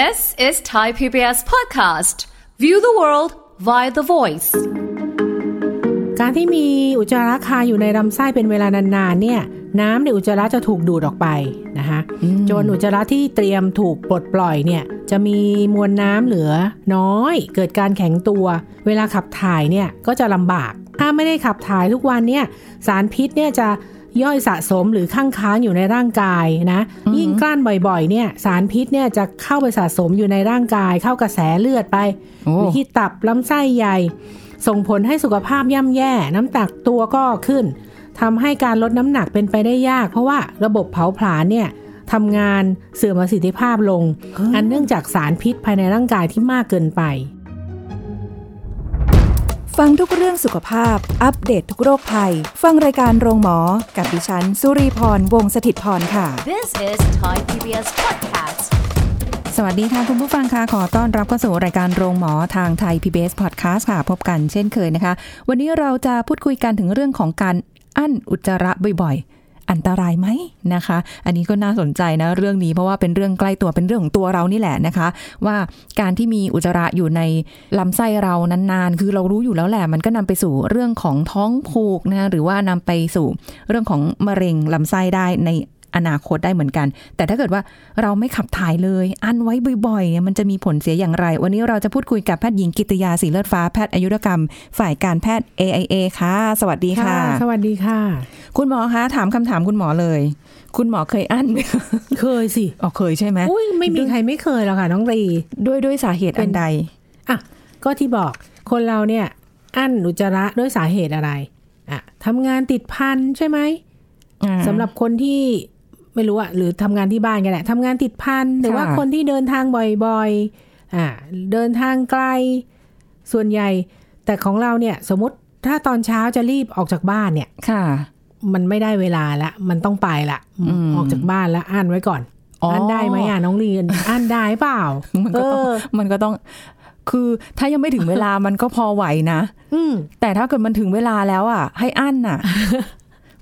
This is Thai PBS podcast. View the world via the voice. การที่มีอุจจาระคาอยู่ในลำไส้เป็นเวลานานๆเนี่ยน้ำในอุจจาระจะถูกดูดออกไปนะคะจนอุจจาระที่เตรียมถูกปลดปล่อยเนี่ยจะมีมวลน้ำเหลือน้อย เกิดการแข็งตัว เวลาขับถ่ายเนี่ยก็จะลำบาก ถ้าไม่ได้ขับถ่ายทุกวันเนี่ยสารพิษเนี่ยจะ ย่อยสะสมหรือข้างค้างอยู่ในร่างกายนะ ยิ่งกลั้นบ่อยๆ เนี่ยสารพิษเนี่ยจะเข้าไปสะสมอยู่ในร่างกาย เข้ากระแสเลือดไปโอ้หรือที่ตับลำไส้ใหญ่ ส่งผลให้สุขภาพย่ำแย่ น้ำตักตัวก็ขึ้นทำให้การลดน้ำหนักเป็นไปได้ยาก เพราะว่าระบบเผาผลาญเนี่ยทำงานเสื่อมประสิทธิภาพลง อันเนื่องจากสารพิษภายในร่างกายที่มากเกินไป ฟังทุกเรื่องสุขภาพ อัปเดตททุกโรคภัย ฟังรายการโรงหมอ กับดิฉัน สุรีพร วงศิตพรค่ะ This is Thai PBS podcast. สวัสดีค่ะ คุณผู้ฟังค่ะ ขอต้อนรับเข้าสู่รายการโรงหมอทางไทย PBS Podcast ค่ะ พบกันเช่นเคยนะคะ วันนี้เราจะพูดคุยกันถึงเรื่องของการอั้นอุจจาระบ่อยๆ อันตรายไหมนะคะ อันนี้ก็น่าสนใจนะเรื่องนี้เพราะว่าเป็นเรื่องใกล้ตัวเป็นเรื่องของตัวเรานี่แหละนะคะ ว่าการที่มีอุจจาระอยู่ในลำไส้เรานานๆ คือเรารู้อยู่แล้วแหละ มันก็นำไปสู่เรื่องของท้องผูกนะหรือว่านำไปสู่เรื่องของมะเร็งลำไส้ได้ในอนาคตได้เหมือนกัน แต่ถ้าเกิดว่าเราไม่ขับถ่ายเลย อันไว้บ่อยๆเนี่ยมันจะมีผลเสียอย่างไร วันนี้เราจะพูดคุยกับแพทย์หญิงกิตยาสีเลือดฟ้าแพทย์อายุรกรรม ฝ่ายการแพทย์ AIA ค่ะ สวัสดีค่ะ สวัสดีค่ะ คุณหมอคะถามคำถามคุณหมอเลย คุณหมอเคยอั้นไหมเคยสิอ๋อเคยใช่ไหมอุ้ยไม่มีใครไม่เคยหรอกค่ะน้องรีด้วยด้วยสาเหตุอันใดอะก็ที่บอกคนเราเนี่ยอั้นอุจจาระด้วยสาเหตุอะไรอะทำงานติดพันใช่ไหมอ่าสำหรับคนที่ไม่รู้อะหรือทำงานที่บ้านกันแหละทำงานติดพันหรือว่าค่ะคนที่เดินทางบ่อยๆอ่าเดินทางไกลส่วนใหญ่ แต่ของเราเนี่ย สมมติถ้าตอนเช้าจะรีบออกจากบ้านเนี่ย ค่ะ มันไม่ได้เวลาละ มันต้องไปละอืมออกจากบ้านแล้วอ่านไว้ก่อนอ๋ออ่อ่านได้ไหมอะน้องเรียนอ่านได้เปล่า มันก็ต้องเออมันก็ต้องคือถ้ายังไม่ถึงเวลามันก็พอไหวนะ อืมแต่ถ้าเกิดมันถึงเวลาแล้วอะ ให้อั้นอะ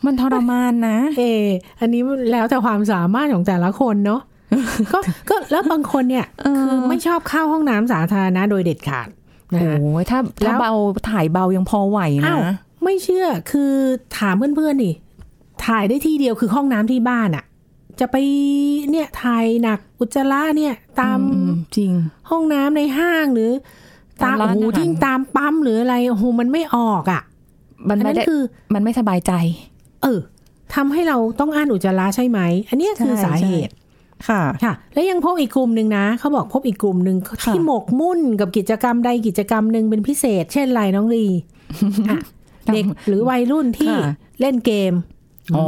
มันทรมานนะ เอออันนี้แล้วแต่ความสามารถของแต่ละคนเนาะก็ก็แล้วบางคนเนี่ยเออคือไม่ชอบเข้าห้องน้ำสาธารณะโดยเด็ดขาดนะโอ้คะยถ้าแล้ถ้าวเบาถ่ายเบายังพอไหวอ้านะว ไม่เชื่อคือถามเพื่อนๆนี่ ถ่ายได้ที่เดียวคือห้องน้ำที่บ้านอะจะไปเนี่ยถ่ายหนักอุจจาระเนี่ย ตามอืมจริง ห้องน้ำในห้างหรือ ตาตามมร้านโอ้โหอาหารทิ้งตามปั๊มหรืออะไรโอ้โหมันไม่ออกอะมันอันไม่นั้นได้คือ มันไม่สบายใจ เออทำให้เราต้องอ่านอุจจาระใช่ไหม อันเนี้ยคือใช่สาเหตุค่ะ ค่ะ แล้วยังพบอีกกลุ่มหนึ่งนะ เขาบอกพบอีกกลุ่มหนึ่งที่หมกมุ่นกับกิจกรรมใดกิจกรรมหนึ่งเป็นพิเศษ เช่นไรน้องลีอะ เด็กหรือวัยรุ่นที่ค่ะเล่นเกมอ๋อ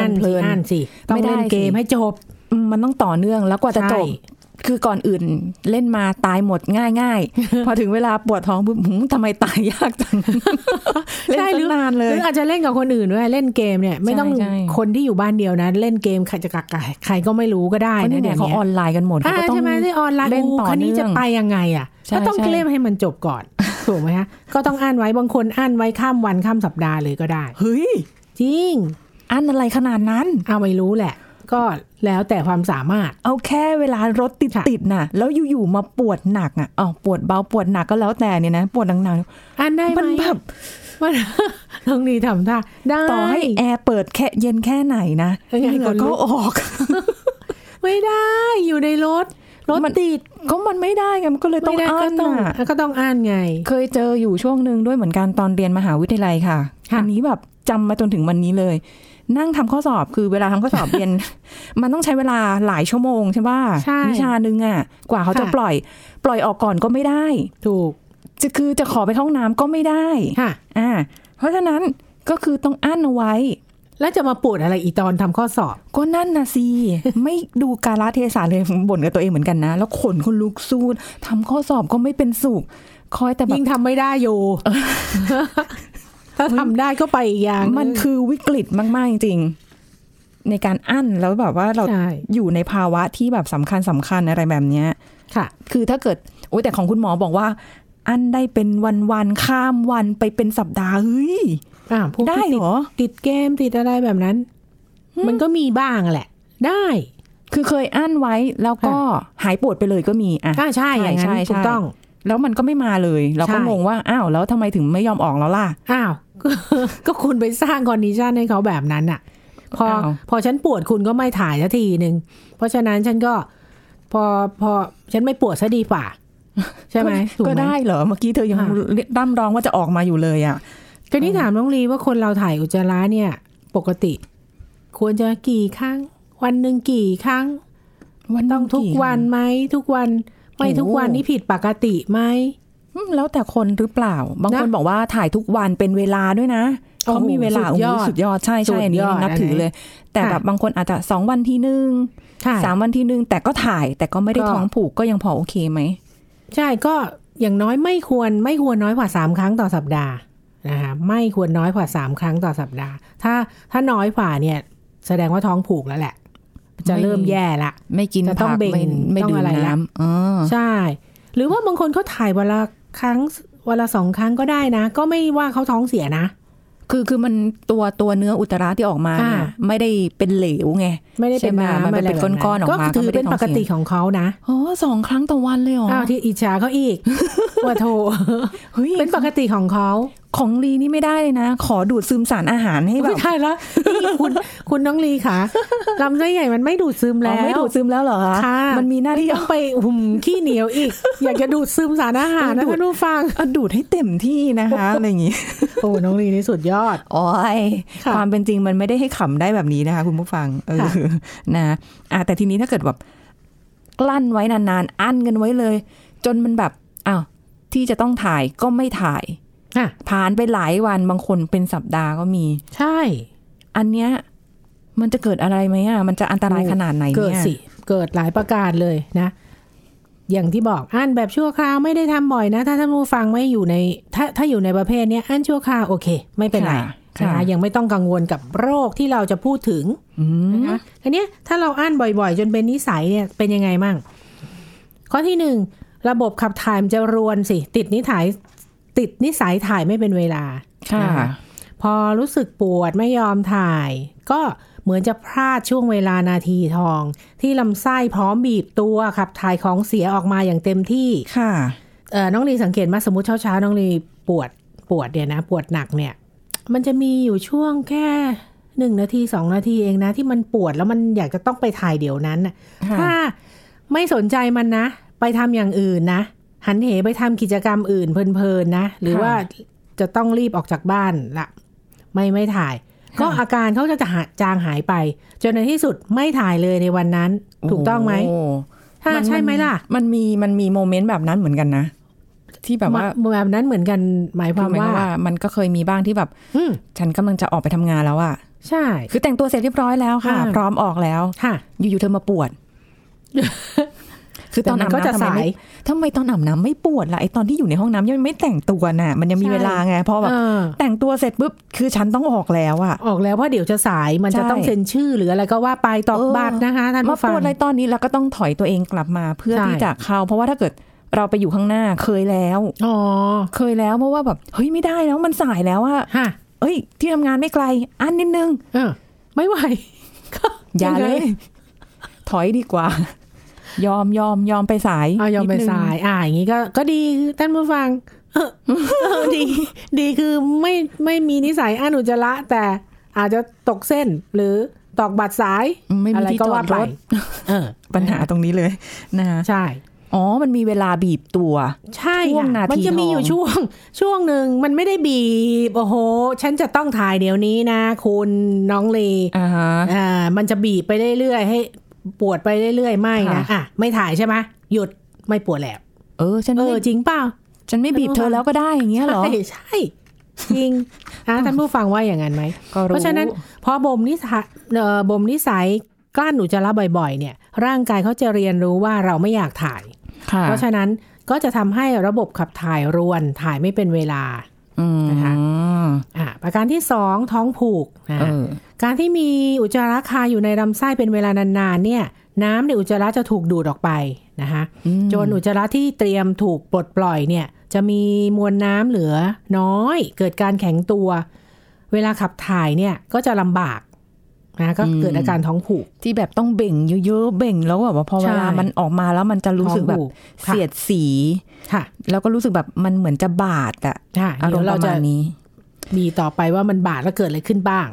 มัอ่านนเพลิสินอ่านสิต้องไม่ได้เล่นเกมสิให้จบอืมมันต้องต่อเนื่องแล้วกว่าจะจบใช่คือก่อนอื่นเล่นมาตายหมดง่ายง่ายๆพอถึงเวลาปวดท้องปุ๊บหืมทำไมตายยากจังเล่นใช่หรือตั้งนานเลหยรืออาจจะเล่นกับคนอื่นด้วยเล่นเกมเนี่ยไม่ต้องใช่คนที่อยู่บ้านเดียวนะ เล่นเกมใครจะกักใครก็ไม่รู้ก็ได้เพราะนะนี่เดี๋เนี่ยยวเขานี้ออนไลน์กันหมดอ่าเขาก็ต้องใช่ไหมที่ออนไลน์เล่นอู้ต่อคันนี้เนื่จะองไปยังไงอะใช่ก็ต้องใช่เล่นให้มันจบก่อน ถูกไหมฮะ ก็ต้องอ่านไว้บางคนอ่านไว้ข้ามวันข้ามสัปดาห์เลยก็ได้ เฮ้ย จริงอันอะไรขนาดนั้น เอาไม่รู้แหละ ก็แล้วแต่ความสามารถ เอาแค่เวลารถติดค่ะติดน่ะ แล้วอยู่ๆมาปวดหนักอะอ๋อปวดเบาปวดหนักก็แล้วแต่เนี่ยนะปวดหนักอ่านได้ๆไหมมันแบบมันต้องดีทำท่าได้ต่อให้แอร์เปิดแค่เย็นแค่ไหนนะยังไงเหงื่อก็ก็ลุกออก ไม่ได้อยู่ในรถ รถมันติดก็มันไม่ได้ไงมันก็เลยต้องไม่ได้อั้ก็นต้องน่ะก็ต้องอ่านไง เคยเจออยู่ช่วงหนึ่งด้วยเหมือนกันตอนเรียนมหาวิทยาลัยค่ะค่ะอันนี้แบบจำมาจนถึงวันนี้เลย นั่งทำข้อสอบคือเวลาทำข้อสอบเรียน มันต้องใช้เวลาหลายชั่วโมงใช่ป่ะใช่วิชาหนึ่งอะ กว่าเขาจะค่ะปล่อย ปล่อยออกก่อนก็ไม่ได้ ถูกจะคือจะขอไปเข้าห้องน้ำก็ไม่ได้ค่ะอ่า เพราะฉะนั้นก็คือต้องอั้นเอาไว้ แล้วจะมาปวดอะไรอีตอนทำข้อสอบ ก็นั่นนะสิ ไม่ดูกาลเทศะเลยบ่นกับตัวเองเหมือนกันนะ แล้วขนคนลุกสู้ทำข้อสอบก็ไม่เป็นสุขคอยแต่แบบยิ่งทำไม่ได้อยู่ถ้าทำได้ก็ไปอีกอย่าง มันคือวิกฤตมาก ๆ จริงๆในการอั้นแล้วแบบว่าเราใช่อยู่ในภาวะที่แบบสำคัญสำคัญอะไรแบบเนี้ยค่ะ คือถ้าเกิดโอ้ยแต่ของคุณหมอบอกว่า อั้นได้เป็นวันๆข้ามวันไปเป็นสัปดาห์เฮ้ยอ่าพวกได้ที่เหรอติดติดเกมติดอะไรแบบนั้น มันก็มีบ้างแหละ ได้ คือเคยอั้นไว้แล้วก็หายปวดไปเลยก็มีอะอ่าใช่อย่างนั้นใช่ใช่ถูกต้อง แล้วมันก็ไม่มาเลย เราก็ใช่งงว่าอ้าวแล้วทำไมถึงไม่ยอมออกแล้วล่ะอ้าวก็ก็คุณไปสร้าง condition ให้เขาแบบนั้นอะ พออ้าวพอฉันปวดคุณก็ไม่ถ่ายสักทีหนึ่งเพราะฉะนั้นฉันก็ พอพอฉันไม่ปวดซะดีกว่า ใช่ไหมถูกไหม ก็ได้เหรอเมื่อกี้เธอยังค่ะร่ำร้องว่าจะออกมาอยู่เลยอะก็นี่ถามน้องลีว่าคนเราถ่ายอุจจาระเนี่ย ปกติ ควรจะกี่ครั้ง วันหนึ่งกี่ครั้ง วันต้องทุกวันไหมทุกวันไม่ทุกวันนี่ผิดปกติไหมอืมแล้วแต่คนหรือเปล่า บางคนนะบอกว่าถ่ายทุกวันเป็นเวลาด้วยนะโอ้โหเขามีเวลาสุดยอดโโหสุดยอดใช่ใช่อันนี้สุดยอดนับถือเลย แต่ค่ะแบบบางคนอาจจะสองวันทีนึงค่ะสามวันทีนึงแต่ก็ถ่ายแต่ก็ไม่ได้ก็ท้องผูกก็ยังพอโอเคไหม ใช่ก็อย่างน้อยไม่ควรไม่ควรน้อยกว่าสามครั้งต่อสัปดาห์นะคะไม่ควรน้อยกว่าสามครั้งต่อสัปดาห์ ถ้าถ้าน้อยกว่าเนี่ย แสดงว่าท้องผูกแล้วแหละ จะเริ่มแย่ละ ไม่กินจะต้องผักเบ่งไม่ไม่ต้องดื่มอะไรละน้ำอ๋อใช่ หรือว่าบางคนเขาถ่ายวันละครั้งวันละสองครั้งก็ได้นะ ก็ไม่ว่าเขาท้องเสียนะ คือคือมันตัวตัวเนื้ออุจจาระที่ออกมาเนี่ยอ่าไม่ได้เป็นเหลวไงไม่ได้เป็นใช่ไหมน้ำมันเป็นอะไรแบบก้อนๆออกมาก็ถือก็ไม่ได้เป็นปกติท้องเสียของเขานะโอ้สองครั้งต่อวันเลยเหรออ้าวที่อิจฉาเขาอีกว่าโทเฮ้ยเป็นปกติของเขา ของลีนี่ไม่ได้เลยนะ ขอดูดซึมสารอาหารให้แบไม่บใช่แล้วนี่คุณคุณน้องลีค่ะลำไส้ใหญ่มันไม่ดูดซึมอ๋แล้อวไม่ดูดซึมแล้วเหรอคะค่ะมันมีหน้าที่ต้องไปหุ่มขี้เหนียวอีก อยากจะดูดซึมสารอาหารนะดูดท่านผู้ฟังเอาดูดให้เต็มที่นะคะอะไรอย่างงี้โอ้น้องลีนี่สุดยอดโอ้ยค่ะความเป็นจริงมันไม่ได้ให้ขำได้แบบนี้นะคะ คุณผู้ฟังเออค่ะนะอะแต่ทีนี้ถ้าเกิดแบบกลั้นไว้นานๆอั้นกันไว้เลย จนมันแบบอ้าวที่จะต้องถ่ายก็ไม่ถ่ายอะ ผ่านไปหลายวันบางคนเป็นสัปดาห์ก็มี ใช่ อันเนี้ยมันจะเกิดอะไรไหมอะ มันจะอันตรายขนาดไหนเกิดเนี่ยสิ เกิดหลายประการเลยนะ อย่างที่บอกอ่านแบบชั่วคราวไม่ได้ทำบ่อยนะ ถ้าท่านผู้ฟังไม่อยู่ใน ถ้าถ้าอยู่ในประเภทเนี้ยอ่านชั่วคราวโอเค ไม่เป็นไรค่ะค่ะนะคะยังไม่ต้องกังวลกับโรคที่เราจะพูดถึงอืมนะคะทีเนี้ยถ้าเราอ่านบ่อยๆ จนเป็นนิสัยเนี่ยเป็นยังไงมั่ง ข้อที่หนึ่งระบบขับถ่ายมันจะรวนสิ ติดนิสัย ติดนิสัยถ่ายไม่เป็นเวลา ค่ะนะคะพอรู้สึกปวดไม่ยอมถ่าย ก็เหมือนจะพลาดช่วงเวลานาทีทอง ที่ลำไส้พร้อมบีบตัวขับถ่ายของเสียออกมาอย่างเต็มที่ ค่ะเออน้องลีสังเกตมาสมมติเช้าๆน้องลีปวดปวดเนี่ยนะ ปวดหนักเนี่ย มันจะมีอยู่ช่วงแค่หนึ่งนาทีสองนาทีเองนะ ที่มันปวดแล้วมันอยากจะต้องไปถ่ายเดี๋ยวนั้นน่ะค่ะถ้าไม่สนใจมันนะ ไปทำอย่างอื่นนะ หันเหไปทำกิจกรรมอื่นเพลินๆนะ หรือว่าจะต้องรีบออกจากบ้านละไม่ไม่ถ่าย ก็อาการเขาจะหาจางหายไป จนในที่สุดไม่ถ่ายเลยในวันนั้น ถูกต้องไหมโถ้าใช่ไหมล่ะ มันมีมันมีโมเมนต์แบบนั้นเหมือนกันนะที่แบบว่าแบบนั้นเหมือนกันหมายความคือหมายว่าความว่ามันก็เคยมีบ้างที่แบบอืมฉันกำลังจะออกไปทำงานแล้วอะใช่ คือแต่งตัวเสร็จเรียบร้อยแล้วค่ะอ่าพร้อมออกแล้วค่ะ อยู่ๆเธอมาปวด คือตอนแต่มัอาบก็จะน้ำทำไมสายไม่ทำไมตอนอาบน้ำไม่ปวดล่ะไอตอนที่อยู่ในห้องน้ำยังไม่แต่งตัวน่ะ มันยังมีใช่เวลาไงเพราะแบบเออแต่งตัวเสร็จปุ๊บคือฉันต้องออกแล้วอะออกแล้วเพราะเดี๋ยวจะสายมันจะใช่ต้องเซ็นชื่อหรืออะไรก็ว่าไปตอกเออบัตรนะคะท่านมาผู้ปฟังวดอะไรตอนนี้แล้วก็ต้องถอยตัวเองกลับมาเพื่อใช่ที่จะเข้า เพราะว่าถ้าเกิดเราไปอยู่ข้างหน้าเคยแล้วอ๋อเคยแล้วเพราะว่าแบบเฮ้ยไม่ได้แล้วมันสายแล้วอะฮะเอ้ย ที่ทำงานไม่ไกล อันนิดนึงเออไม่ไหวก็อย่างไงเลย ถอยดีกว่า ยอมยอมยอมไปสายเอายอมไปนิดนึงสาย อ่าอย่างนี้ก็ก็ดีท่านผู้ฟังเออเออดีดีคือไม่ไม่มีนิสัยอนุจจาระแต่อาจจะตกเส้นหรือตอกบัตรสายไม่มีอะไรที่ก็จอว่าดไปรถเออปัญหาตรงนี้เลยนะคะใช่ อ๋อ มันมีเวลาบีบตัว ใช่ช่วงค่ะนาทีมันจะมีอยู่ทองช่วง ช่วงหนึ่งมันไม่ได้บีบ โอ้โห ฉันจะต้องถ่ายเดี๋ยวนี้นะ คุณน้องเลอ่าฮะอ่ามันจะบีบไปเรื่อยๆให้ ปวดไปเรื่อยๆ ไม่นะค่ะอะไม่ถ่ายใช่ไหมหยุดไม่ปวดแล้วเออฉันเอไม่อจริงเปล่าฉันไม่บีบเธอแล้วก็ได้อย่างเงี้ยเหรอใช่ใช่จริงอะท่านผู้ฟังว่าอย่างนั้นไหมก็รู้เพราะฉะนั้นพอบ่มนิสัยเอ่อบ่มนิสัยกลั้นอุจจาระบ่อยๆ เนี่ย ร่างกายเขาจะเรียนรู้ว่าเราไม่อยากถ่ายค่ะเพราะฉะนั้นก็จะทำให้ระบบขับถ่ายรวนถ่ายไม่เป็นเวลาอืม นะคะอะประการที่สองท้องผูกนะเออการที่มีอุจจาระคาอยู่ในลำไส้เป็นเวลานานๆเนี่ยน้ำในอุจจาระจะถูกดูดออกไปนะคะอืมจนอุจจาระที่เตรียมถูกปลดปล่อยเนี่ย จะมีมวลน้ำเหลือน้อย เกิดการแข็งตัว เวลาขับถ่ายเนี่ยก็จะลำบาก นะก็เกิดอาการท้องผูกที่แบบต้องเบ่งเยอะๆเบ่งแล้วแบบว่าพอใช่เวลามันออกมาแล้วมันจะรู้สึกแบบท้องผูกค่ะเสียดสีค่ะ แล้วก็รู้สึกแบบมันเหมือนจะบาดอะค่ะอารเดี๋ยมวณ์ปเราระจะมาณนี้ มีต่อไปว่ามันบาดแล้วเกิดอะไรขึ้นบ้าง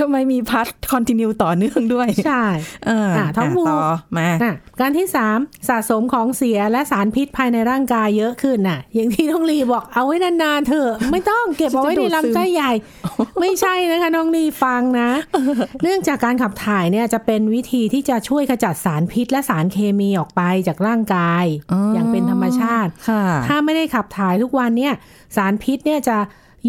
ทำไมมีพัดคอนติเนียต่อเนื่องด้วย ใช่เอออะท้องผูกต่อมาอะการที่สามสะสมของเสียและสารพิษภายในร่างกายเยอะขึ้นน่ะ อย่างที่น้องลีบอกเอาไว้นานๆเถอะ ไม่ต้องเก็บเอาไว้ในลำไส้ใหญ่ ไม่ใช่นะคะน้องลีฟังนะ เนื่องจากการขับถ่ายเนี่ยจะเป็นวิธีที่จะช่วยขจัดสารพิษและสารเคมีออกไปจากร่างกายอ๋อออย่างเป็นธรรมชาติค่ะถ้าไม่ได้ขับถ่ายทุกวันเนี่ยสารพิษเนี่ยจะ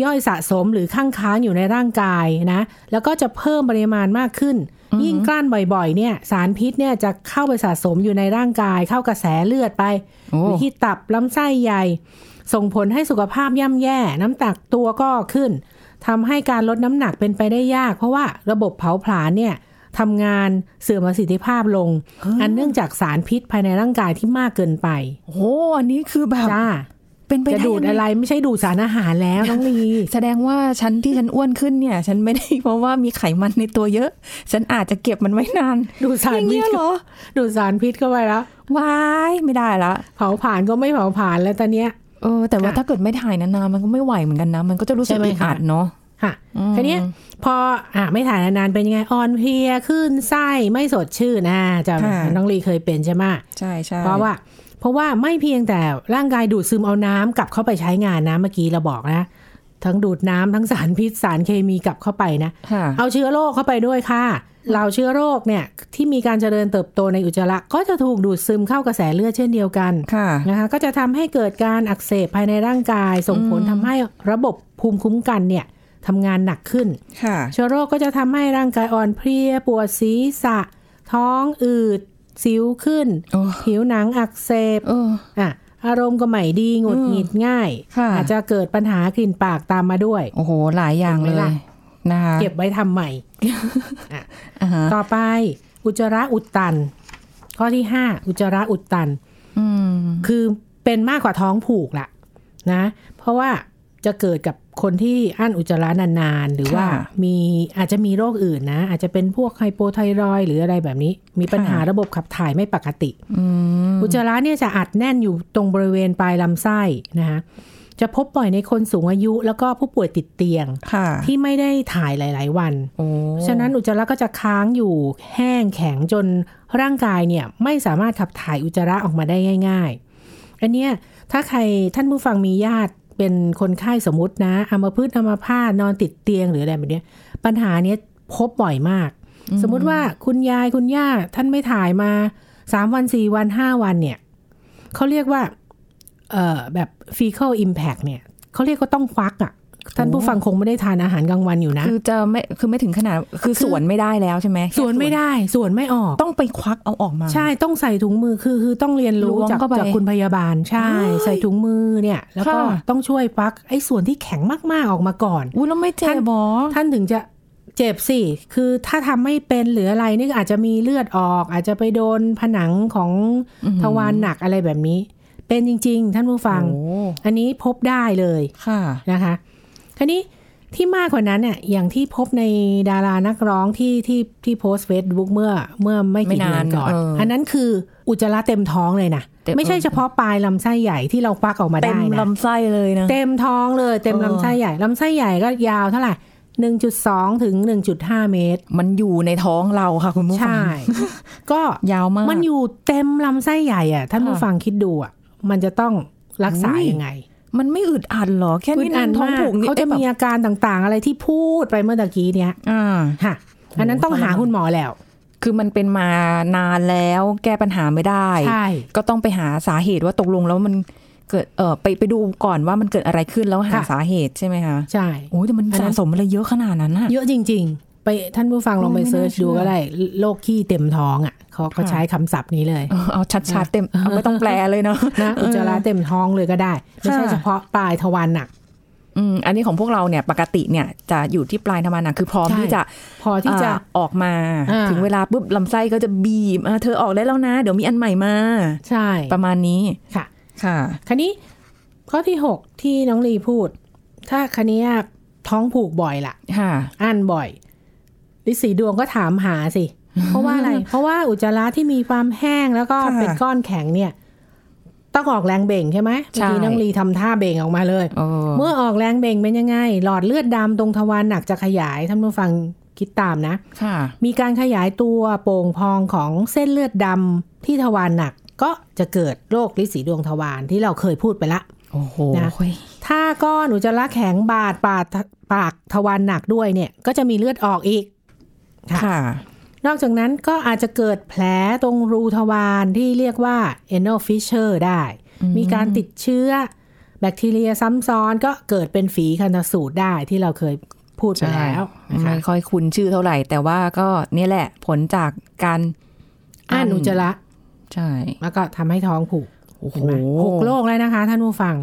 ย่อยสะสมหรือข้างค้างอยู่ในร่างกายนะ แล้วก็จะเพิ่มปริมาณมากขึ้น ยิ่งกลั้นบ่อยๆ เนี่ย สารพิษเนี่ยจะเข้าไปสะสมอยู่ในร่างกาย เข้ากระแสเลือดไปโอ้หรือที่ตับลำไส้ใหญ่ ส่งผลให้สุขภาพย่ำแย่ น้ำตักตัวก็ขึ้นทำให้การลดน้ำหนักเป็นไปได้ยาก เพราะว่าระบบเผาผลาญเนี่ยทำงานเสื่อมประสิทธิภาพลง อันเนื่องจากสารพิษภายในร่างกายที่มากเกินไป โอ้โหอันนี้คือแบบจ้า เป็นไปจะได้ดูดยังงอะไรไม่ใช่ดูดสารอาหารแล้วน้องลีแสดงว่าฉันที่ฉันอ้วนขึ้นเนี่ย ฉันไม่ได้เพราะว่ามีไขมันในตัวเยอะ ฉันอาจจะเก็บมันไว้นาน ดูดสารอย่างพิษเงี้ยเหรอ ดูดสารพิษเข้าไปแล้วว้ายไม่ได้ละเผาผ่านก็ไม่เผาผ่านแล้วตอนเนี้ยเออแต่ว่าค่ะถ้าเกิดไม่ถ่ายนานๆมันก็ไม่ไหวเหมือนกันนะ มันก็จะรู้สึกใช่ไหมอึดอัดคะเนาะค่ะอืมทีเนี้ยพออะไม่ถ่ายนานๆเป็นยังไงอ่อนเพลียขึ้นไส้ไม่สดชื่นนะจะค่ะน้องลีเคยเป็นใช่ไหมใช่ใช่เพราะว่า เพราะว่าไม่เพียงแต่ร่างกายดูดซึมเอาน้ำกลับเข้าไปใช้งานนะเมื่อกี้เราบอกนะ ทั้งดูดน้ำทั้งสารพิษสารเคมีกลับเข้าไปนะค่ะเอาเชื้อโรคเข้าไปด้วยค่ะเราเชื้อโรคเนี่ยที่มีการเจริญเติบโตในอุจจาระก็จะถูกดูดซึมเข้ากระแสเลือดเช่นเดียวกันค่ะนะคะก็จะทำให้เกิดการอักเสบภายในร่างกาย ส่งผลทำให้ระบบภูมิคุ้มกันเนี่ยทำงานหนักขึ้นค่ะเชื้อโรคก็จะทำให้ร่างกายอ่อนเพลียปวดศีรษะ ท้องอืด สิวขึ้นโอ้ผิวหนังอักเสบเอออะอารมณ์ก็ไม่ดีหงุดหงิดง่ายค่ะอาจจะเกิดปัญหากลิ่นปากตามมาด้วย โอ้โห หลายอย่างเห็นไหมเลยล่ะนะคะเก็บไว้ทำใหม่อ่าฮะต่อไป อุจจาระอุดตัน ข้อที่ห้าอุจจาระอุดตันอืมคือเป็นมากกว่าท้องผูกละนะ เพราะว่าจะเกิดกับ คนที่อั้นอุจจาระนานๆ หรือว่าค่ะมีอาจจะมีโรคอื่นนะ อาจจะเป็นพวกไฮโปไทรอยด์หรืออะไรแบบนี้ มีปัญหาค่ะระบบขับถ่ายไม่ปกติอืมอุจจาระเนี่ยจะอัดแน่นอยู่ตรงบริเวณปลายลำไส้นะคะจะพบบ่อยในคนสูงอายุแล้วก็ผู้ป่วยติดเตียงค่ะที่ไม่ได้ถ่ายหลาย ๆ วันโอ้ฉะนั้นอุจจาระก็จะค้างอยู่แห้งแข็งจนร่างกายเนี่ยไม่สามารถขับถ่ายอุจจาระออกมาได้ง่าย ๆ อันเนี้ยถ้าใครท่านผู้ฟังมีญาติ เป็นคนไข้สมมตินะอัมพฤกษ์อัมพาตนอนติดเตียงหรืออะไรแบบเนี้ยปัญหาเนี้ยพบบ่อยมาก สมมุติว่าคุณยายคุณย่าท่านไม่ถ่ายมาสามวันสี่วันห้าวันเนี่ยเขาเรียกว่า เอ่อแบบ fecal impact เนี่ยเขาเรียกว่าต้องควักอะ่ะ ท่านผู้ฟังคงไม่ได้ทานอาหารกลางวันอยู่นะ คือจะไม่คือไม่ถึงขนาดคือสวนไม่ได้แล้วใช่ไหมสวนไม่ได้สวนไม่ออก ต้องไปควักเอาออกมา ใช่ต้องใส่ถุงมือคือคือต้องเรียนรู้ล้วงจากเข้าไปจากคุณพยาบาลใช่เฮ้ยใส่ถุงมือเนี่ย แล้วก็ค่ะต้องช่วยฟักไอ้ส่วนที่แข็งมากๆออกมาก่อนอุ้ยแล้วไม่เจ็ท่านบหรอท่านถึงจะเจ็บสิ คือถ้าทำไม่เป็นหรืออะไรนี่ก็อาจจะมีเลือดออก อาจจะไปโดนผนังของอื้อหือทวารหนักอะไรแบบนี้ เป็นจริง ๆ ท่านผู้ฟังโอ้อันนี้พบได้เลย ค่ะนะคะ ทีนี้ที่มากกว่านั้นเนี่ยอย่างที่พบในดารานักร้องที่ที่ที่โพสต์เฟซบุ๊กเมื่อเมื่อไม่กี่ไม่เดืนาอนนก่อนเอออัอันนั้นคืออุจจาระเต็มท้องเลยนะเต็มไม่ใช่เฉพาะปลายลำไส้ใหญ่ที่เราควักออกมาเต็ได้มนะลำไส้เลยนะ เต็มท้องเลย เต็มเออลำไส้ใหญ่ลำไส้ใหญ่ก็ยาวเท่าไหร่หนึ่งจุดสองถึงหนึ่งจุดห้าเมตร มันอยู่ในท้องเราค่ะคุณผู้ฟัใช่ ก็ยาวมากมันอยู่เต็มลำไส้ใหญ่อะท่านผู้ค่ะฟังคิดดูอะมันจะต้องรักษาอุ้ยยังไง มันไม่อึดอัดหรอ แค่อึนี้ดอัดท้องมากผูกนี่เขาจะมีแบบอาการต่างๆ อะไรที่พูดไปเมื่อตะกี้เนี้ยอ่าค่ะอันนั้นต้องหาคุณหมอแล้ว คือมันเป็นมานานแล้วแก้ปัญหาไม่ได้ใช่ก็ต้องไปหาสาเหตุว่าตกลงแล้วมันเกิดเออไปไปดูก่อนว่ามันเกิดอะไรขึ้นแล้วหาค่ะสาเหตุใช่ไหมคะใช่โอ้ยแต่มันอันนั้สะนสมอะไรเยอะขนาดนั้นอะเยอะจริง ๆ ไปท่านผู้ฟังลองไปโอ้ไม่น่าเซิร์ชดูเชื่อก็ได้โรคขี้เต็มท้องอะ เขาเขาค่ะใช้คำศัพท์นี้เลย เออเอาชัดๆเต็มเอาไม่ต้องแปลเลยเนาะนะอุจจาระเต็มท้องเลยก็ได้ ไม่ใช่ค่ะเฉพาะปลายทวารหนักอืมอันนี้ของพวกเราเนี่ยปกติเนี่ยจะอยู่ที่ปลายธรรมานะคือพร้อมใช่ที่จะพอที่จะอ่าออกมาอ่าถึงเวลาปุ๊บลำไส้ก็จะบีบอ่าเธอออกได้แล้วนะ เดี๋ยวมีอันใหม่มา ใช่ ประมาณนี้ค่ะ ค่ะคันนี้ข้อที่หกที่น้องลีพูด ถ้าคันนี้ท้องผูกบ่อยล่ะ ค่ะอั้นบ่อยลิสีดวงก็ถามหาสิ เพราะว่าอะไร เพราะว่าอุจจาระที่มีความแห้งแล้วก็ค่ะเป็นก้อนแข็งเนี่ย ต้องออกแรงเบ่งใช่ไหมใช่เมื่อกี้น้องลีทำท่าเบ่งออกมาเลยเออเมื่อออกแรงเบ่งเป็นยังไง หลอดเลือดดำตรงทวารหนักจะขยายท่านผู้ฟังคิดตามนะค่ะมีการขยายตัวโป่งพองของเส้นเลือดดำที่ทวารหนักก็จะเกิดโรคลิสีดวงทวารที่เราเคยพูดไปละโอ้โหนะถ้าก้อนอุจจาระแข็งบาดปากปากทวารหนักด้วยเนี่ย ก็จะมีเลือดออกอีกค่ะค่ะ นอกจากนั้นก็อาจจะเกิดแผลตรงรูทวารที่เรียกว่า anal fissure ได้ มีการติดเชื้อ แบคทีเรียซ้ำซ้อนก็เกิดเป็นฝีคันสูตรได้ที่เราเคยพูดไปแล้วนะคะไม่ค่อยคุ้นชื่อเท่าไหร่ แต่ว่าก็เนี่ยแหละผลจากการอ่านอุจจาระใช่ แล้วก็ทำให้ท้องผูกโอ้โหเห็นไหมหกโรคแล้วนะคะ ท่านผู้ฟัง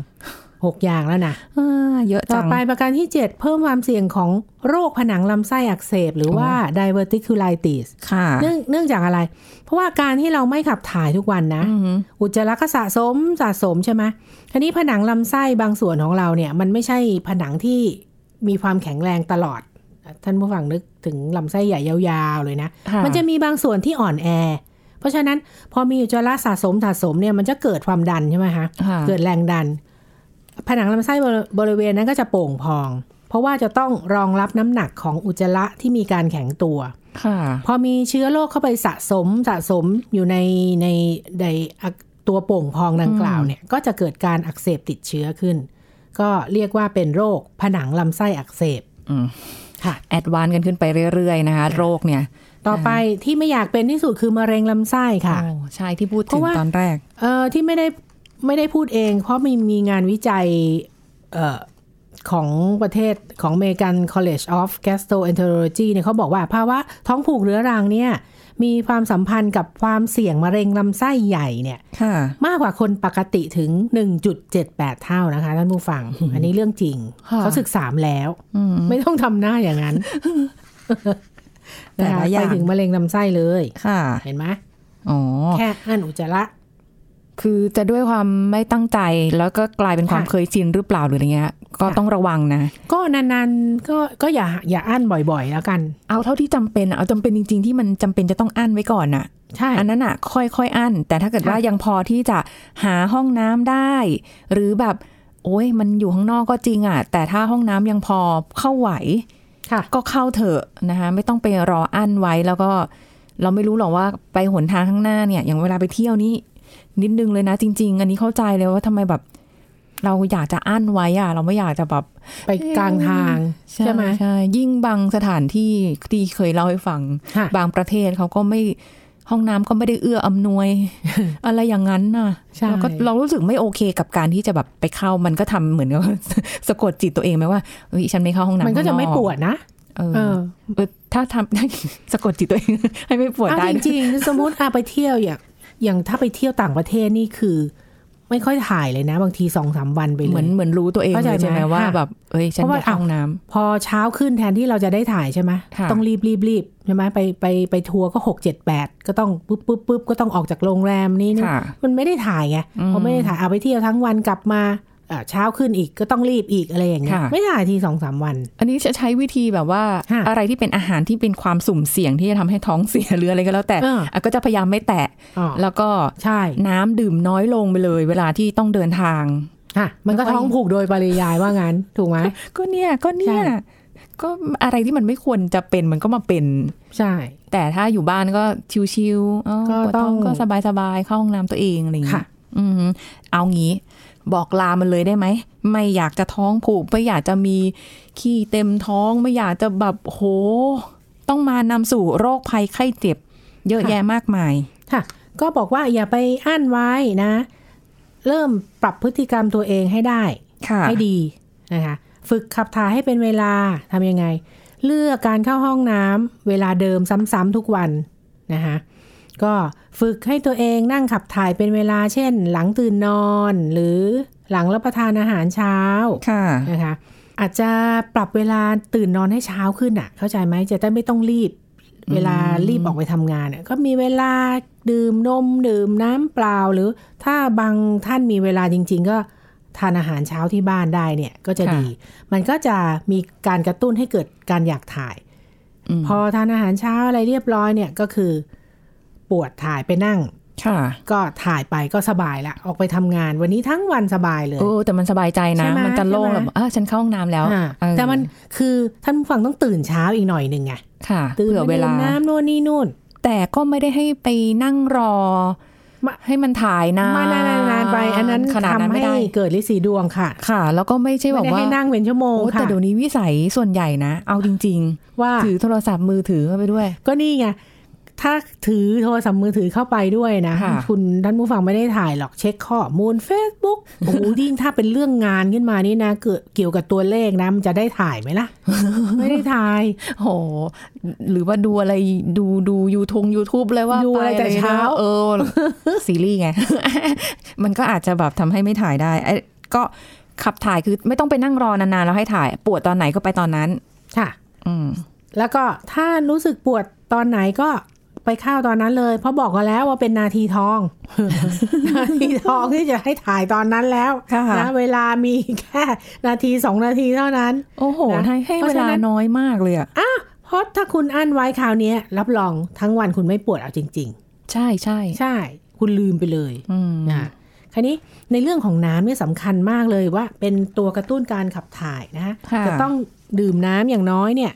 หกอย่างแล้วนะอ่าเยอะต่จัองไปประการที่7เพิ่มความเสี่ยงของโรคผนังลำไส้อักเสบ หรือว่า diverticulitis ค่ะเนื่องเนื่องจากอะไร เพราะว่าการที่เราไม่ขับถ่ายทุกวันนะอือหืออุจจาระก็สะสมสะสมใช่ไหมทีนี้ผนังลำไส้บางส่วนของเราเนี่ย มันไม่ใช่ผนังที่มีความแข็งแรงตลอด ท่านผู้ฟังนึกถึงลำไส้ใหญ่ยาวๆเลยนะค่ะมันจะมีบางส่วนที่อ่อนแอเพราะฉะนั้นพอมีอุจจาระสะสมสะสมเนี่ยมันจะเกิดความดันใช่ไหมคะค่ะเกิดแรงดัน ผนังลำไส้บริบริเวณนั้นก็จะโป่งพอง เพราะว่าจะต้องรองรับน้ำหนักของอุจจาระที่มีการแข็งตัวค่ะพอมีเชื้อโรคเข้าไปสะสมสะสมอยู่ในในในอักตัวโป่งพองดังกล่าวเนี่ยก็จะเกิดการอักเสบติดเชื้อขึ้น ก็เรียกว่าเป็นโรคผนังลำไส้อักเสบอืมค่ะแอดวานซ์กันขึ้นไปเรื่อยๆนะคะ โรคเนี่ย ต่อไปที่ไม่อยากเป็นที่สุดคือมะเร็งลำไส้ค่ะโอ้ใช่ที่พูดเพถึราะงว่าตอนแรก เอ่อที่ไม่ได้ ไม่ได้พูดเอง เพราะมีมีงานวิจัยเอ่อของประเทศของ American College of Gastroenterology เนี่ยเขาบอกว่าภาวะท้องผูกเรื้อรังเนี่ยมีความสัมพันธ์กับความเสี่ยงมะเร็งลำไส้ใหญ่เนี่ยค่ะมากกว่าคนปกติถึง 1.78 เท่านะคะท่านผู้ฟัง อันนี้เรื่องจริงค่ะเขาศึกษามาแล้วอืมไม่ต้องทำหน้าอย่างนั้นแต่นะคะละอย่างไปถึงมะเร็งลำไส้เลยค่ะเห็นไหมอ๋อแค่อั้นอุจจาระ คือจะด้วยความไม่ตั้งใจแล้วก็กลายเป็นความค่ะเคยชินหรือเปล่าหรืออะไรเงี้ย ก็ค่ะต้องระวังนะ ก็นานๆก็ก็อย่าอย่าอั้นบ่อยๆแล้วกัน เอาเท่าที่จำเป็นอะเอาจำเป็นจริง ๆ ที่มันจำเป็นจะต้องอั้นไว้ก่อนน่ะใช่อันนั้นอะ ค่อยๆอั้นแต่ถ้าเกิดค่ะว่ายังพอที่จะหาห้องน้ำได้ หรือแบบ โอ้ยมันอยู่ข้างนอกก็จริงอะ แต่ถ้าห้องน้ำยังพอเข้าไหวค่ะก็เข้าเถอะนะคะไม่ต้องไปรออั้นไว้แล้วก็เราไม่รู้หรอกว่าไปหนทางข้างหน้าเนี่ย อย่างเวลาไปเที่ยวนี่ นิดนึงเลยนะจริง ๆ อันนี้เข้าใจเลยว่าทำไมแบบ เราอยากจะอั้นไว้อะเราไม่อยากจะแบบไปกลางทางใช่ไหมใช่ยิ่งบางสถานที่ที่เคยเล่าให้ฟังค่ะบางประเทศเขาก็ไม่ห้องน้ำก็ไม่ได้เอื้ออำนวย อะไรอย่างนั้นน่ะใช่เราก็เรารู้สึกไม่โอเคกับการที่จะแบบไปเข้ามันก็ทำเหมือนกับสะกดจิตตัวเองไหมว่าเฮ้ยฉันไม่เข้าห้องน้ำมันก็จะไม่ข้างนอปวดนะเออเออเออถ้าทำสะกดจิตตัวเองให้ไม่ปวดเอาได้จริงๆ สมมติอาไปเที่ยวอย่าง อย่างถ้าไปเที่ยวต่างประเทศนี่คือ ไม่ค่อยถ่ายเลยนะ บางทีสองสามวันไปเลยเหมือนเหมือนรู้ตัวเองเข้าใจเลยใช่ไหมไหมว่าค่ะแบบเอ้ยฉันเพราะอว่ายากเข้าห้องน้ำพอเช้าขึ้นแทนที่เราจะได้ถ่ายใช่ไหมค่ะต้องรีบรีบรีบใช่ไหมไปไปไปทัวร์ก็หกเจ็ดแปดก็ต้องปุ๊บปุ๊บปุ๊บก็ต้องออกจากโรงแรมนี้นี่ค่ะมันไม่ได้ถ่ายไงอืมพอไม่ได้ถ่ายเอาไปเที่ยวทั้งวันกลับมาอ่า เช้าขึ้นอีกก็ต้องรีบอีกอะไรอย่างเงี้ยค่ะไม่ถ่ายทีสองสามวัน อันนี้จะใช้วิธีแบบว่าค่ะอะไรที่เป็นอาหารที่เป็นความสุ่มเสี่ยงที่จะทำให้ท้องเสียหรืออะไรก็แล้วแต่เอออะก็จะพยายามไม่แตะอ๋อแล้วก็ใช่น้ำดื่มน้อยลงไปเลย เวลาที่ต้องเดินทางค่ะมันก็ท้องผูกโดยปริยายว่างั้นถูกไหมก็เนี่ยก็เนี่ยใช่ก็อะไรที่มันไม่ควรจะเป็นมันก็มาเป็นใช่ แต่ถ้าอยู่บ้านก็ชิวๆเอ้าก็ปวดต้ท้อองงก็สบายๆเข้าห้องน้ำตัวเองอะไรอย่างเงี้ค่ะยอืมเอางี้ บอกลามันเลยได้ไหม ไม่อยากจะท้องผูก ไม่อยากจะมีขี้เต็มท้อง ไม่อยากจะแบบโห ต้องมานำสู่โรคภัยไข้เจ็บ เยอะแยะมากมาย ค่ะ ก็บอกว่าอย่าไปอั้นไว้นะ เริ่มปรับพฤติกรรมตัวเองให้ได้ค่ะให้ดีนะคะ ฝึกขับถ่ายให้เป็นเวลาทำยังไง เลือกการเข้าห้องน้ำเวลาเดิมซ้ำๆทุกวันนะคะ ก็ฝึกให้ตัวเองนั่งขับถ่ายเป็นเวลาเช่น หลังตื่นนอน หรือหลังรับประทานอาหารเช้าค่ะนะคะอาจจะปรับเวลาตื่นนอนให้เช้าขึ้นอะ เข้าใจไหมจะได้ไม่ต้องรีบ เวลารีบออกไปทำงานเนี่ยก็มีเวลาดื่มนม ดื่มน้ำเปล่า หรือถ้าบางท่านมีเวลาจริง ๆ ก็ทานอาหารเช้าที่บ้านได้เนี่ยก็จะค่ะดี มันก็จะมีการกระตุ้นให้เกิดการอยากถ่ายอืมพอทานอาหารเช้าอะไรเรียบร้อยเนี่ยก็คือ ปวดถ่ายไปนั่งค่ะก็ถ่ายไปก็สบายละออกไปทำงานวันนี้ทั้งวันสบายเลยเออแต่มันสบายใจนะใช่ไหมมันจะโล่งใช่ไหมแบบเออฉันเข้าห้องน้ำแล้วอ่าเออแต่มันคือท่านผู้ฟังต้องตื่นเช้าอีกหน่อยหนึ่งไงค่ะตื่นเผื่อเวลามดื่มน้ำนู่นนี่นู่น แต่ก็ไม่ได้ให้ไปนั่งรอมาให้มันถ่ายนานมานานๆไป อันนั้นขนาดนั้นทำไม่ให้ได้เกิดลิสีดวงค่ะ ค่ะ แล้วก็ไม่ใช่แบไม่บได้ว่าให้นั่งเป็นชั่วโมงโอ้แต่ค่ะเดี๋ยวนี้วิสัยส่วนใหญ่นะ เอาจริงว่าๆถือโทรศัพท์มือถือเข้าไปด้วย ก็นี่ไง ถ้าถือโทรศัพท์มือถือเข้าไปด้วยนะค่ะคุณท่านผู้ฟังไม่ได้ถ่ายหรอกเช็คข้อมูล Facebook โอ้โหยิ่งถ้าเป็นเรื่องงานขึ้นมานี่นะเกิดเกี่ยวกับตัวเลขนะมันจะได้ถ่ายไหมล่ะ ไม่ได้ถ่ายโหหรือว่าดูอะไรดูดูยูทงยูทูบเลยว่าดูอะไรปแต่เช้าเออซีรีส์ไง มันก็อาจจะแบบทำให้ไม่ถ่ายได้ไอ้ก็ขับถ่ายคือไม่ต้องไปนั่งรอนานๆแล้วให้ถ่าย ปวดตอนไหนก็ไปตอนนั้น ค่ะ อืมแล้วก็ถ้ารู้สึกปวดตอนไหนก็ ไปเข้าตอนนั้นเลย เพราะบอกกันแล้วว่าเป็นนาทีทอง นาทีทองที่จะให้ถ่ายตอนนั้นแล้วค่ะนะเวลามีแค่นาทีสองนาทีเท่านั้น โอ้โหนะให้ให้เพเวราะฉะลานั้นน้อยมากเลยอะเพราะถ้าคุณอั้นไว้คราวนี้รับรองทั้งวันคุณไม่ปวดเอาจริงใช่ใช่ๆใช่ คุณลืมไปเลยอืมนะคราวนี้ในเรื่องของน้ำเนี่ยสำคัญมากเลยว่า เป็นตัวกระตุ้นการขับถ่ายนะฮะค่ะจะต้องดื่มน้ำอย่างน้อยเนี่ย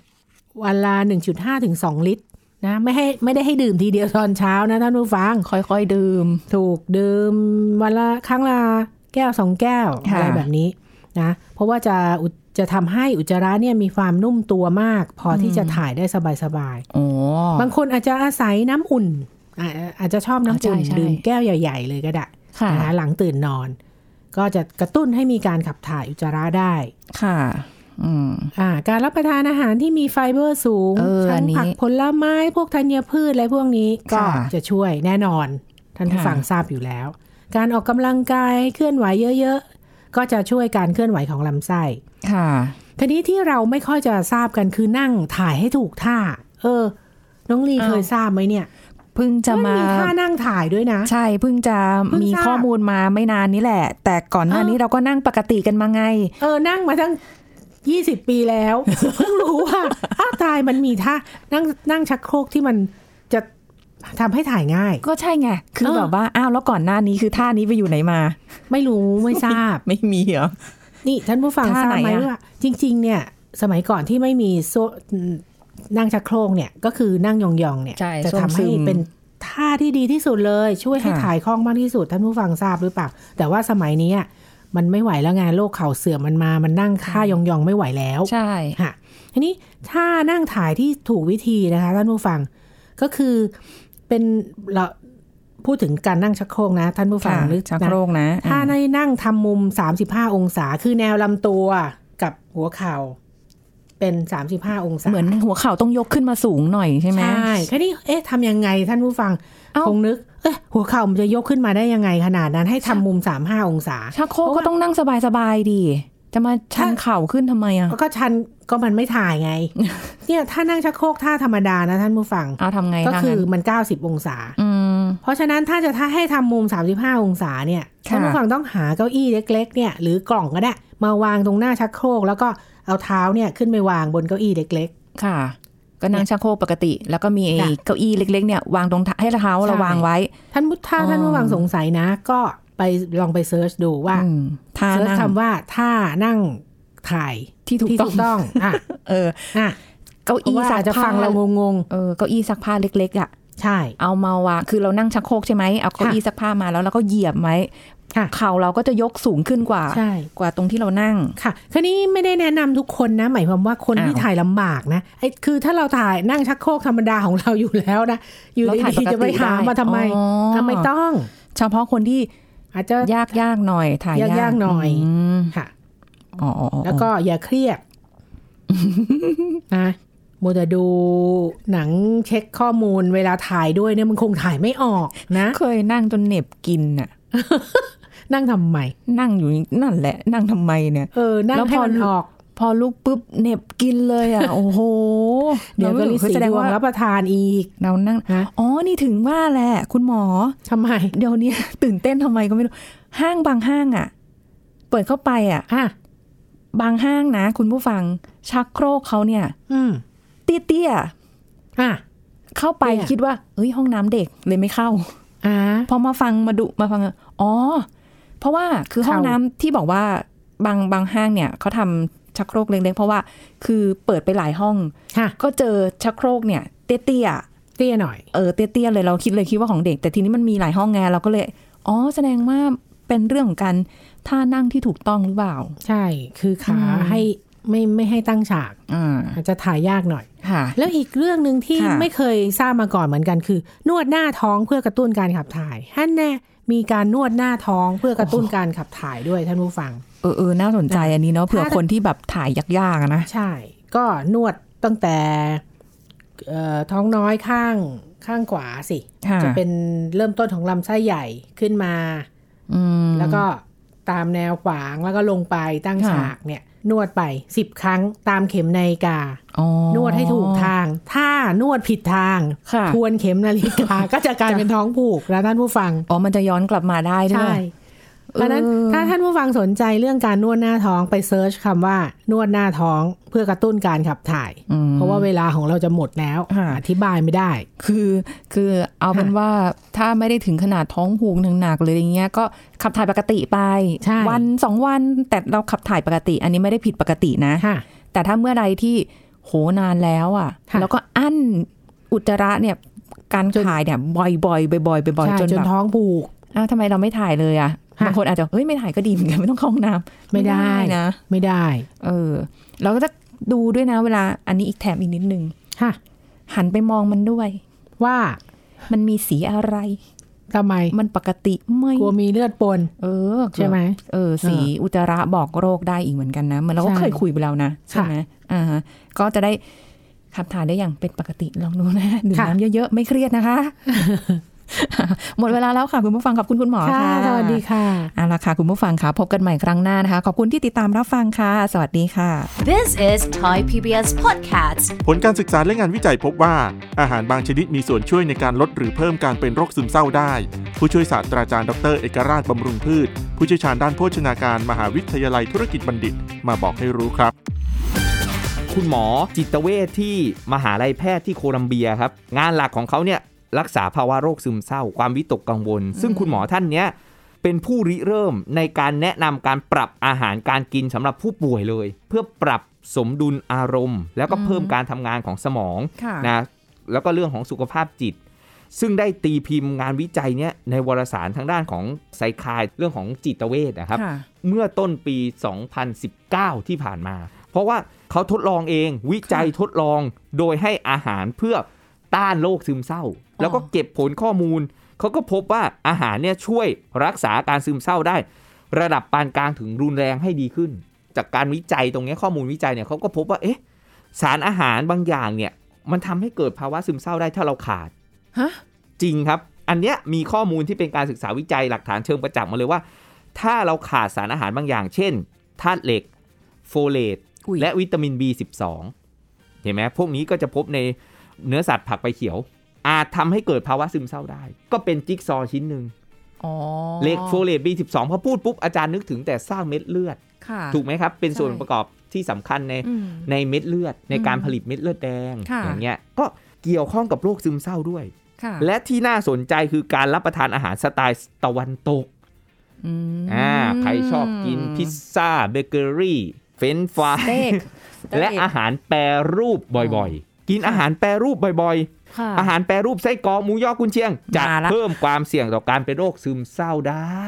วันละ1.5ถึง2ลิตร นะไม่ให้ไม่ได้ให้ดื่มทีเดียวตอนเช้านะท่านผู้ฟังค่อยๆ ดื่ม ถูกดื่มวันละครั้งละแก้วสองแก้วค่ะอะไรแบบนี้นะเพราะว่าจะอุจะทำให้อุจจาระเนี่ยมีความนุ่มตัวมาก พอที่จะถ่ายได้สบายโอ้ๆบางคนอาจจะอาศัยน้ำอุ่นอ่าอาจจะชอบน้ำอุ่นใช่ใช่ดื่มแก้วใหญ่ ๆ เลยก็ได้ค่ะนะคะหลังตื่นนอน ก็จะกระตุ้นให้มีการขับถ่ายอุจจาระได้ค่ะ อืมอ่า การรับประทานอาหารที่มีไฟเบอร์สูงเอออัทั้นงนี้ผักผลไม้พวกธัญพืชอะไรพวกนี้ก็ค่ะจะช่วยแน่นอน ท่านผู้ค่ะฟังทราบอยู่แล้ว การออกกำลังกายเคลื่อนไหวเยอะๆ ก็จะช่วยการเคลื่อนไหวของลำไส้ ค่ะทีนี้ที่เราไม่ค่อยจะทราบกันคือนั่งถ่ายให้ถูกท่า เออ น้องลีอ้าวเคยทราบไหมเนี่ยเพิ่งจะนมาท่านั่งถ่ายด้วยนะ ใช่เพิ่งจะเพิ่งมีทราบข้อมูลมาไม่นานนี้แหละ แต่ก่อนหน้านี้เราก็นั่งปกติกันมาไง เออนั่งมาทั้ง ยี่สิบปีแล้วเพิ่งรู้ว่าอ้าวตายมันมีท่านั่งนั่งชักโครกที่มันจะทำให้ถ่ายง่าย ก็ใช่ไง คือเออแบบว่าอ้าวแล้วก่อนหน้านี้คือท่านี้ไปอยู่ไหนมา ไม่รู้ไม่ทราบ ไม่มีเหรอ นี่ท่านผู้ฟังท่าทราบไหมไหนอะว่าจริง ๆ เนี่ย สมัยก่อนที่ไม่มีโซนั่งชักโครกเนี่ยก็คือนั่งยองๆเนี่ยใช่จะทำให้ส้วมซึมเป็นท่าที่ดีที่สุดเลย ช่วยให้ค่ะถ่ายคล่องมากที่สุดท่านผู้ฟังทราบหรือเปล่าแต่ว่าสมัยนี้อะ มันไม่ไหวแล้วไงานโรคเข่าเสื่อมมันมา มันนั่งท่ายองๆไม่ไหวแล้ว ใช่ค่ะทีนี้ถ้านั่งถ่ายที่ถูกวิธีนะคะท่านผู้ฟังก็คือเป็นเราพูดถึงการนั่งชักโครกนะ ท่านผู้ฟังค่ะนึกชักนะโครกนะ ถ้าในนั่งทำมุม35องศา คือแนวลำตัวกับหัวเข่า เป็น35องศา เหมือนหัวเข่าต้องยกขึ้นมาสูงหน่อยใช่ไหมใช่แค่นี้เอ๊ะทำยังไงท่านผู้ฟังเอ้าคงนึก เอ๊ะหัวเข่ามันจะยกขึ้นมาได้ยังไงขนาดนั้นให้ทำมุม35องศาชักโครกก็ต้องนั่งสบายๆดี จะมาชันถ้าเข่าขึ้นทำไมอะก็ชันก็มันไม่ถ่ายไง เนี่ยถ้านั่งชักโครกท่าธรรมดานะท่านผู้ฟังเอาทำไงก็ทางคือนั้นมัน90องศาอืมเพราะฉะนั้นถ้าจะถ้าให้ทำมุม35องศาเนี่ยค่ะท่านผู้ฟังต้องหาเก้าอี้เล็ก ๆ เนี่ย หรือกล่องก็ได้มาวางตรงหน้าชักโครกแล้วก็เอาเท้าเนี่ยขึ้นไปวางบนเก้าอี้เล็กค่ะ ก็นั่งชักโครกปกติ แล้วก็มีไอ้จ้ะเก้าอี้เล็ก ๆ เนี่ยวางตรงท่าให้เท้าเราใช่วางไว้ๆท่านผู้ถ้าอ๋อท่านผู้ฟังสงสัยนะ ก็ไปลองไป search ดูว่าอืมท่านั่ง search คำว่าท่านั่งถ่ายที่ถูกต้องที่ถูกต้องอะเอออะเก้าอี้ซักผ้าเพราะอี้ว่าอาจจะฟังเรางงเออเก้าอี้ซักผ้าเล็ก ๆ อะๆใช่ เอามาวางคือเรานั่งชักโครกใช่ไหมเอาเก้าอี้ซักผ้าค่ะมาแล้วเราก็เหยียบไว้ค่ะ เข่าเราก็จะยกสูงขึ้นกว่าใช่กว่าตรงที่เรานั่งค่ะคราวนี้ไม่ได้แนะนำทุกคนนะ หมายความว่าคนที่อ้าวถ่ายลำบากนะไอ้คือถ้าเราถ่ายนั่งชักโครกธรรมดาของเราอยู่แล้วนะอยู่เราถ่ายดีปกติๆจะไปหาได้มาทำไมอ๋ออะไม่ต้อง เฉพาะคนที่อาจจะยากยากๆหน่อยถ่ายยากๆหน่อยมค่ะอ๋ออ๋ออ๋อแล้วก็อย่าเครียดนะมัวแต่ดูหนังเช็คข้อมูลเวลาถ่ายด้วยเนี่ยมันคงถ่ายไม่ออกนะ เคยนั่งจนเหน็บกินน่ะ นั่งทำไมนั่งอยู่นั่นแหละ นั่งทำไมเนี่ยเออนั่งแล้วพให้อมันออกพอลุกปุ๊บเหน็บกินเลยอะ โอ้โห เดี๋ยวก็ลิคือสีแสดดงวงว่ารับประทานอีกเรานั่งฮะอ๋อ นี่ถึงว่าแหละ คุณหมอทำไม เดี๋ยวนี้ตื่นเต้นทำไมก็ไม่รู้ ห้างบางห้างอะ เปิดเข้าไปอะอะบางห้างนะ คุณผู้ฟังชักโครกเขาเนี่ย อืมเตี้ยอะๆเข้าไปเตี้ยคิดว่า เอ้ยห้องน้ำเด็กเลยไม่เข้าอ่าพอมาฟังมาดูมาฟัง อ๋อ เพราะว่าคือห้องเข้าน้ำที่บอกว่าบางบางห้างเนี่ยเขาทำชักโครกเล็กๆเพราะว่าคือเปิดไปหลายห้องค่ะก็เจอชักโครกเนี่ย เตี้ยเตี้ยหน่อยๆเออเตี้ยๆเลยเราคิดเลยคิดว่าของเด็ก แต่ทีนี้มันมีหลายห้องไงเราก็เลย อ๋อแสดงว่าเป็นเรื่องของการท่านั่งที่ถูกต้องหรือเปล่า ใช่คือขาอืมให้ ไม่ไม่ให้ตั้งฉากอ่าอาจจะถ่ายยากหน่อยค่ะแล้วอีกเรื่องหนึ่งที่ค่ะไม่เคยทราบมาก่อนเหมือนกันคือ นวดหน้าท้องเพื่อกระตุ้นการขับถ่ายฮั่นแน่มีการนวดหน้าท้องเพื่อกระตุ้นการขับถ่ายด้วยท่านผู้ฟัง เออเออน่าสนใจอันนี้เนาะเผื่อถ้าคนที่แบบถ่ายยากๆอะนะใช่ ก็นวดตั้งแต่เอ่อท้องน้อยข้างข้างขวาสิค่ะจะเป็นเริ่มต้นของลำไส้ใหญ่ขึ้นมาอืมแล้วก็ตามแนวขวางแล้วก็ลงไปตั้งค่ะฉากเนี่ย นวดไปสิบครั้งตามเข็มนาฬิกาอ๋อนวดให้ถูกทาง ถ้านวดผิดทางค่ะทวนเข็มนาฬิกาก็จะกลายเป็นท้องผูกแล้วท่านผู้ฟัง อ๋อ มันจะย้อนกลับมาได้ด้วยใช่เพราะฉะนั้นเออถ้าท่านผู้ฟังสนใจเรื่องการนวดหน้าท้องไปเซิร์ชคำว่านวดหน้าท้องเพื่อกระตุ้นการขับถ่ายอืมเพราะว่าเวลาของเราจะหมดแล้วค่ะอธิบายไม่ได้ คือคือเอาเป็นว่าถ้าไม่ได้ถึงขนาดท้องผูกหนักๆเลยอย่างเงี้ยก็ขับถ่ายปกติไปใช่วันสองวันแต่เราขับถ่ายปกติ อันนี้ไม่ได้ผิดปกตินะค่ะแต่ถ้าเมื่อใดที่โหนานแล้วอะค่ะแล้วก็อั้นอุจจาระเนี่ยการถ่ายเนี่ยบ่อยๆบ่อยๆบ่อยๆบ่อยใช่ๆจนจนแบบท้องผูกอ้าวทำไมเราไม่ถ่ายเลยอะค่ะ บางคนอาจจะเฮ้ยไม่ถ่ายก็ดีเหมือนกันไม่ต้องเข้าห้องน้ำไม่ได้นะ ไม่ได้ เออ เราก็จะดูด้วยนะเวลาอันนี้อีกแถมอีกนิดนึงค่ะหันไปมองมันด้วย ว่ามันมีสีอะไรทำไมมันปกติไหมกลัวมีเลือดปน เออใช่ไหมเออ สีอุจจาระบอกโรคได้อีกเหมือนกันนะเหมือนเราก็ใช่เคยคุยไปแล้วนะใช่ไหมอ่าฮะก็จะได้ขับถ่ายได้อย่างเป็นปกติลองดูนะดื่มค่ะน้ำเยอะๆ ไม่เครียดนะคะ หมดเวลาแล้วค่ะคุณผู้ฟังขอบคุณคุณหมอค่ะค่ะสวัสดีค่ะเอาละค่ะคุณผู้ฟังค่ะพบกันใหม่ครั้งหน้านะคะ ขอบคุณที่ติดตามรับฟังค่ะ สวัสดีค่ะ This is Thai PBS Podcast. ผลการศึกษาและงานวิจัยพบว่า อาหารบางชนิดมีส่วนช่วยในการลดหรือเพิ่มการเป็นโรคซึมเศร้าได้ ผู้ช่วยศาสตราจารย์ดร เอกราชบำรุงพืช ผู้เชี่ยวชาญด้านโภชนาการมหาวิทยาลัยธุรกิจบัณฑิต มาบอกให้รู้ครับคุณหมอจิตเวชที่มหาลัยแพทย์ที่โคลัมเบียครับ งานหลักของเขาเนี่ย รักษาภาวะโรคซึมเศร้า ความวิตกกังวล ซึ่งคุณหมอท่านเนี้ยเป็นผู้ริเริ่มในการแนะนำการปรับอาหารการกินสำหรับผู้ป่วยเลย เพื่อปรับสมดุลอารมณ์ แล้วก็เพิ่มการทำงานของสมองค่ะนะแล้วก็เรื่องของสุขภาพจิต ซึ่งได้ตีพิมพ์งานวิจัยเนี้ยในวารสารทางด้านของไซคายเรื่องของจิตเวชนะครับค่ะเมื่อต้นปี 2019 ที่ผ่านมา เพราะว่าเขาทดลองเองวิจัยทดลองโดยให้อาหารเพื่อต้านโรคซึมเศร้า แล้วก็เก็บผลข้อมูล เขาก็พบว่าอาหารเนี่ยช่วยรักษาอาการซึมเศร้าได้ ระดับปานกลางถึงรุนแรงให้ดีขึ้น จากการวิจัยตรงเนี้ยข้อมูลวิจัยเนี่ยเขาก็พบว่าเอ๊ะสารอาหารบางอย่างเนี่ยมันทำให้เกิดภาวะซึมเศร้าได้ถ้าเราขาดฮะจริงครับ อันเนี้ยมีข้อมูลที่เป็นการศึกษาวิจัยหลักฐานเชิงประจักษ์มาเลยว่า ถ้าเราขาดสารอาหารบางอย่าง เช่นธาตุเหล็ก โฟเลตอุ๊ยและวิตามิน B12 เห็นไหมพวกนี้ก็จะพบในเนื้อสัตว์ผักใบเขียว อาจทำให้เกิดภาวะซึมเศร้าได้ ก็เป็นจิ๊กซอว์ชิ้นหนึ่งอ๋อเหล็กโฟเลต B12 พอพูดปุ๊บอาจารย์นึกถึงแต่สร้างเม็ดเลือดค่ะถูกไหมครับ เป็นส่วนใช่ประกอบที่สำคัญในอืมในเม็ดเลือด ในการอืมผลิตเม็ดเลือดแดงค่ะอย่างเงี้ยก็เกี่ยวข้องกับโรคซึมเศร้าด้วยค่ะและที่น่าสนใจคือการรับประทานอาหารสไตล์ตะวันตกอืมอ่าใครชอบกินพิซซ่าเบเกอรี่ เฟรนช์ฟรายสเต็กและอาหารแปรรูปบ่อยๆ กินอาหารแปรรูปบ่อยๆค่ะๆอาหารแปรรูปไส้กรอกหมูยอกุนเชียงจะมาละเพิ่มความเสี่ยงต่อการเป็นโรคซึมเศร้าได้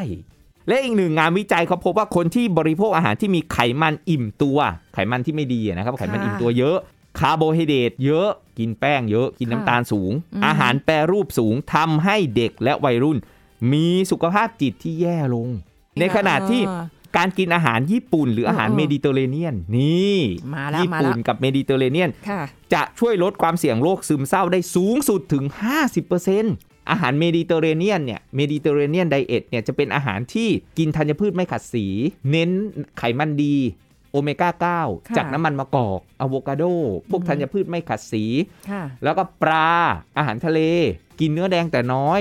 และอีกหนึ่งงานวิจัยเขาพบว่าคนที่บริโภคอาหารที่มีไขมันอิ่มตัว ไขมันที่ไม่ดีอะนะครับไขมันอิ่มตัวเยอะคาร์โบไฮเดรตเยอะกินแป้งเยอะกินน้ำตาลสูง อาหารแปรรูปสูงทำให้เด็กและวัยรุ่น มีสุขภาพจิตที่แย่ลง ในขณะที่เออ การกินอาหารญี่ปุ่น หรืออาหารเออเมดิเตอร์เรเนียนนี่มาแล้วญี่ปุ่นมาแล้วกับเมดิเตอร์เรเนียนค่ะจะช่วยลดความเสี่ยงโรคซึมเศร้าได้สูงสุดถึง 50%อาหารเมดิเตอร์เรเนียนเนี่ย Mediterranean diet เนี่ยจะเป็นอาหารที่กินธัญพืชไม่ขัดสี เน้นไขมันดีโอเมก้าค่ะ9จากน้ำมันมะกอกอะโวคาโด พวกธัญพืชไม่ขัดสีค่ะแล้วก็ปลาอาหารทะเล กินเนื้อแดงแต่น้อย